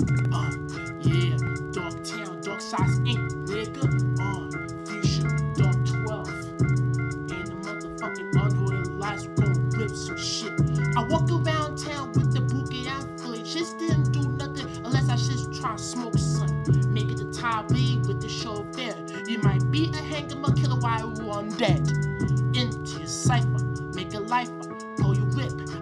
Uh, yeah, Darktown, Dog Size Inc., nigga. Uh, Future, Dog 12. And the motherfucking unholy lights gon' rip some shit. I walk around town with the boogie foot. Just didn't do nothing unless I just try to smoke some. Make it a tirade with the chauffeur. You might be a hanger, a killer while on dead. Into your cipher, make a you whip.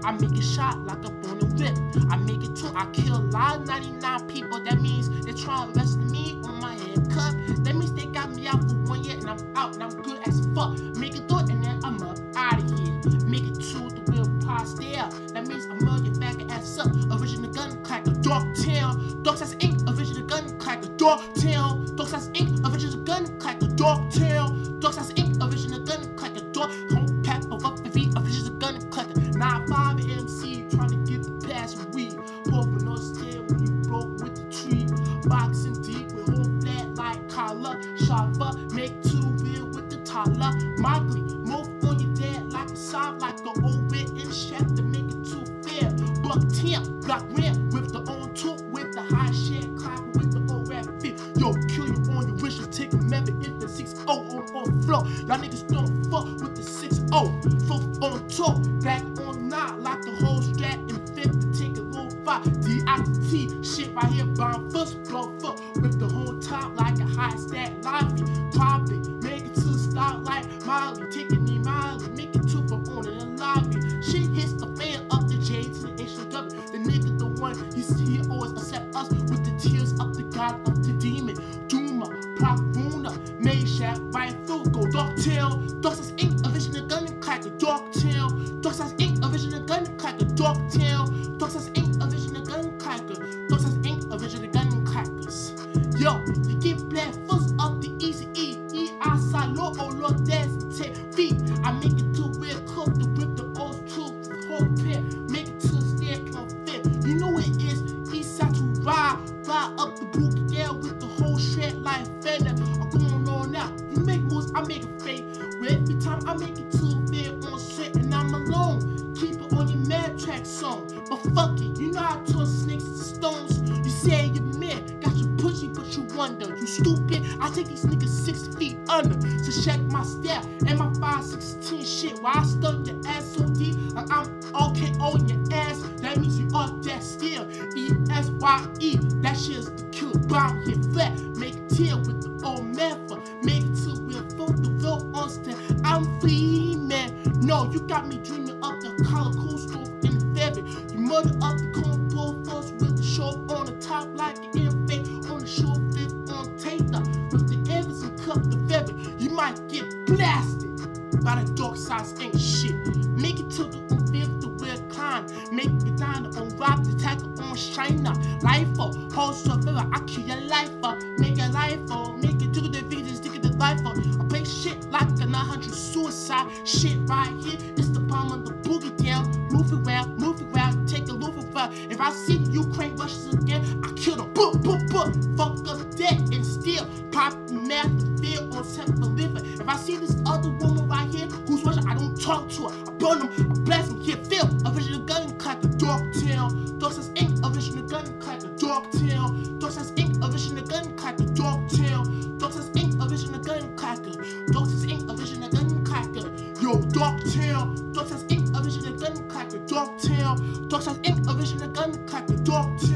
I make a shot like a bone and rip. I make it two, I kill a lot of 99 people. That means they try to arrest me on my head cut. That means they got me out for one year and I'm out and I'm good as fuck. Make it through it and then I'm up out of here. Make it two, the real past there. That means I'm murder faggot ass up. Original gun cracker, dog tail. Dog says ink, original gun cracker, dog tail. Dog says ink, original gun cracker, Darktown. Dog says ink, move on your dad like a soft like the old written chef to make it too fair. Buck Tim, Block Ram with the on took with the high share clap with the old rap fit. Yo, kill you on your wish and take a member if the 6 0 on on flow. Y'all niggas don't fuck with the 6 0. Fuck on top, back on nine like the whole strap and fifth to take a little fight. D-I-T, shit right here, bomb first blow fuck with the whole top like a high stat lively. Pravuna, Mayshap, through, go Dog Tail, Dog Says Ink, original gun and cracker, Dog Tail, Dog Says Ink, original gun and cracker, Dog Tail, Dog Says Ink, original gun and cracker, Dog Says Ink, original gun and crackers. Yo, you get black first up the easy E, E, I, Salo, oh Lord, that's 10 feet. I make it to where cook the whip, the old truth, whole pair, make it to the stair, come fit. You know it is, east side to ride, ride up the boogie time I make it to fair on shit and I'm alone. Keep it on your mad track song. But fuck it, you know I to turn snakes to stones. You say you're man, got you pussy, but you wonder. You stupid, I take these niggas six feet under. So check my step and my 516 shit. While I stun your ass so deep, like I'm okay on your ass. That means you up that still. E S Y E, that shit's the killer bomb here flat. Make it tear the ain't shit. Make it to the fifth the weird climb. Make it down the on rock the tackle on China. Life for whole survivor, I kill your life for. Make your life for. Make it to the videos, it the life for. I play shit like a 900 suicide. Shit right here, it's the palm of the boogie down. Move around, move around, take a look around. If I see Ukraine rushes again, I kill them. Boop, boop, boop. Fuck up talk to her. I burn him, blast him, he feel. I wish the gun cut the dog tail. Dog says ink, I wish the gun cut the dog tail. Dog says ink, I wish the gun cut the dog tail. Dog says ink, I wish the gun cut the dog says ink, I wish the gun cut the yo dark tail. Dog says ink, I wish the gun cut the dog tail. Dog says ink, I wish the gun cut the dog tail.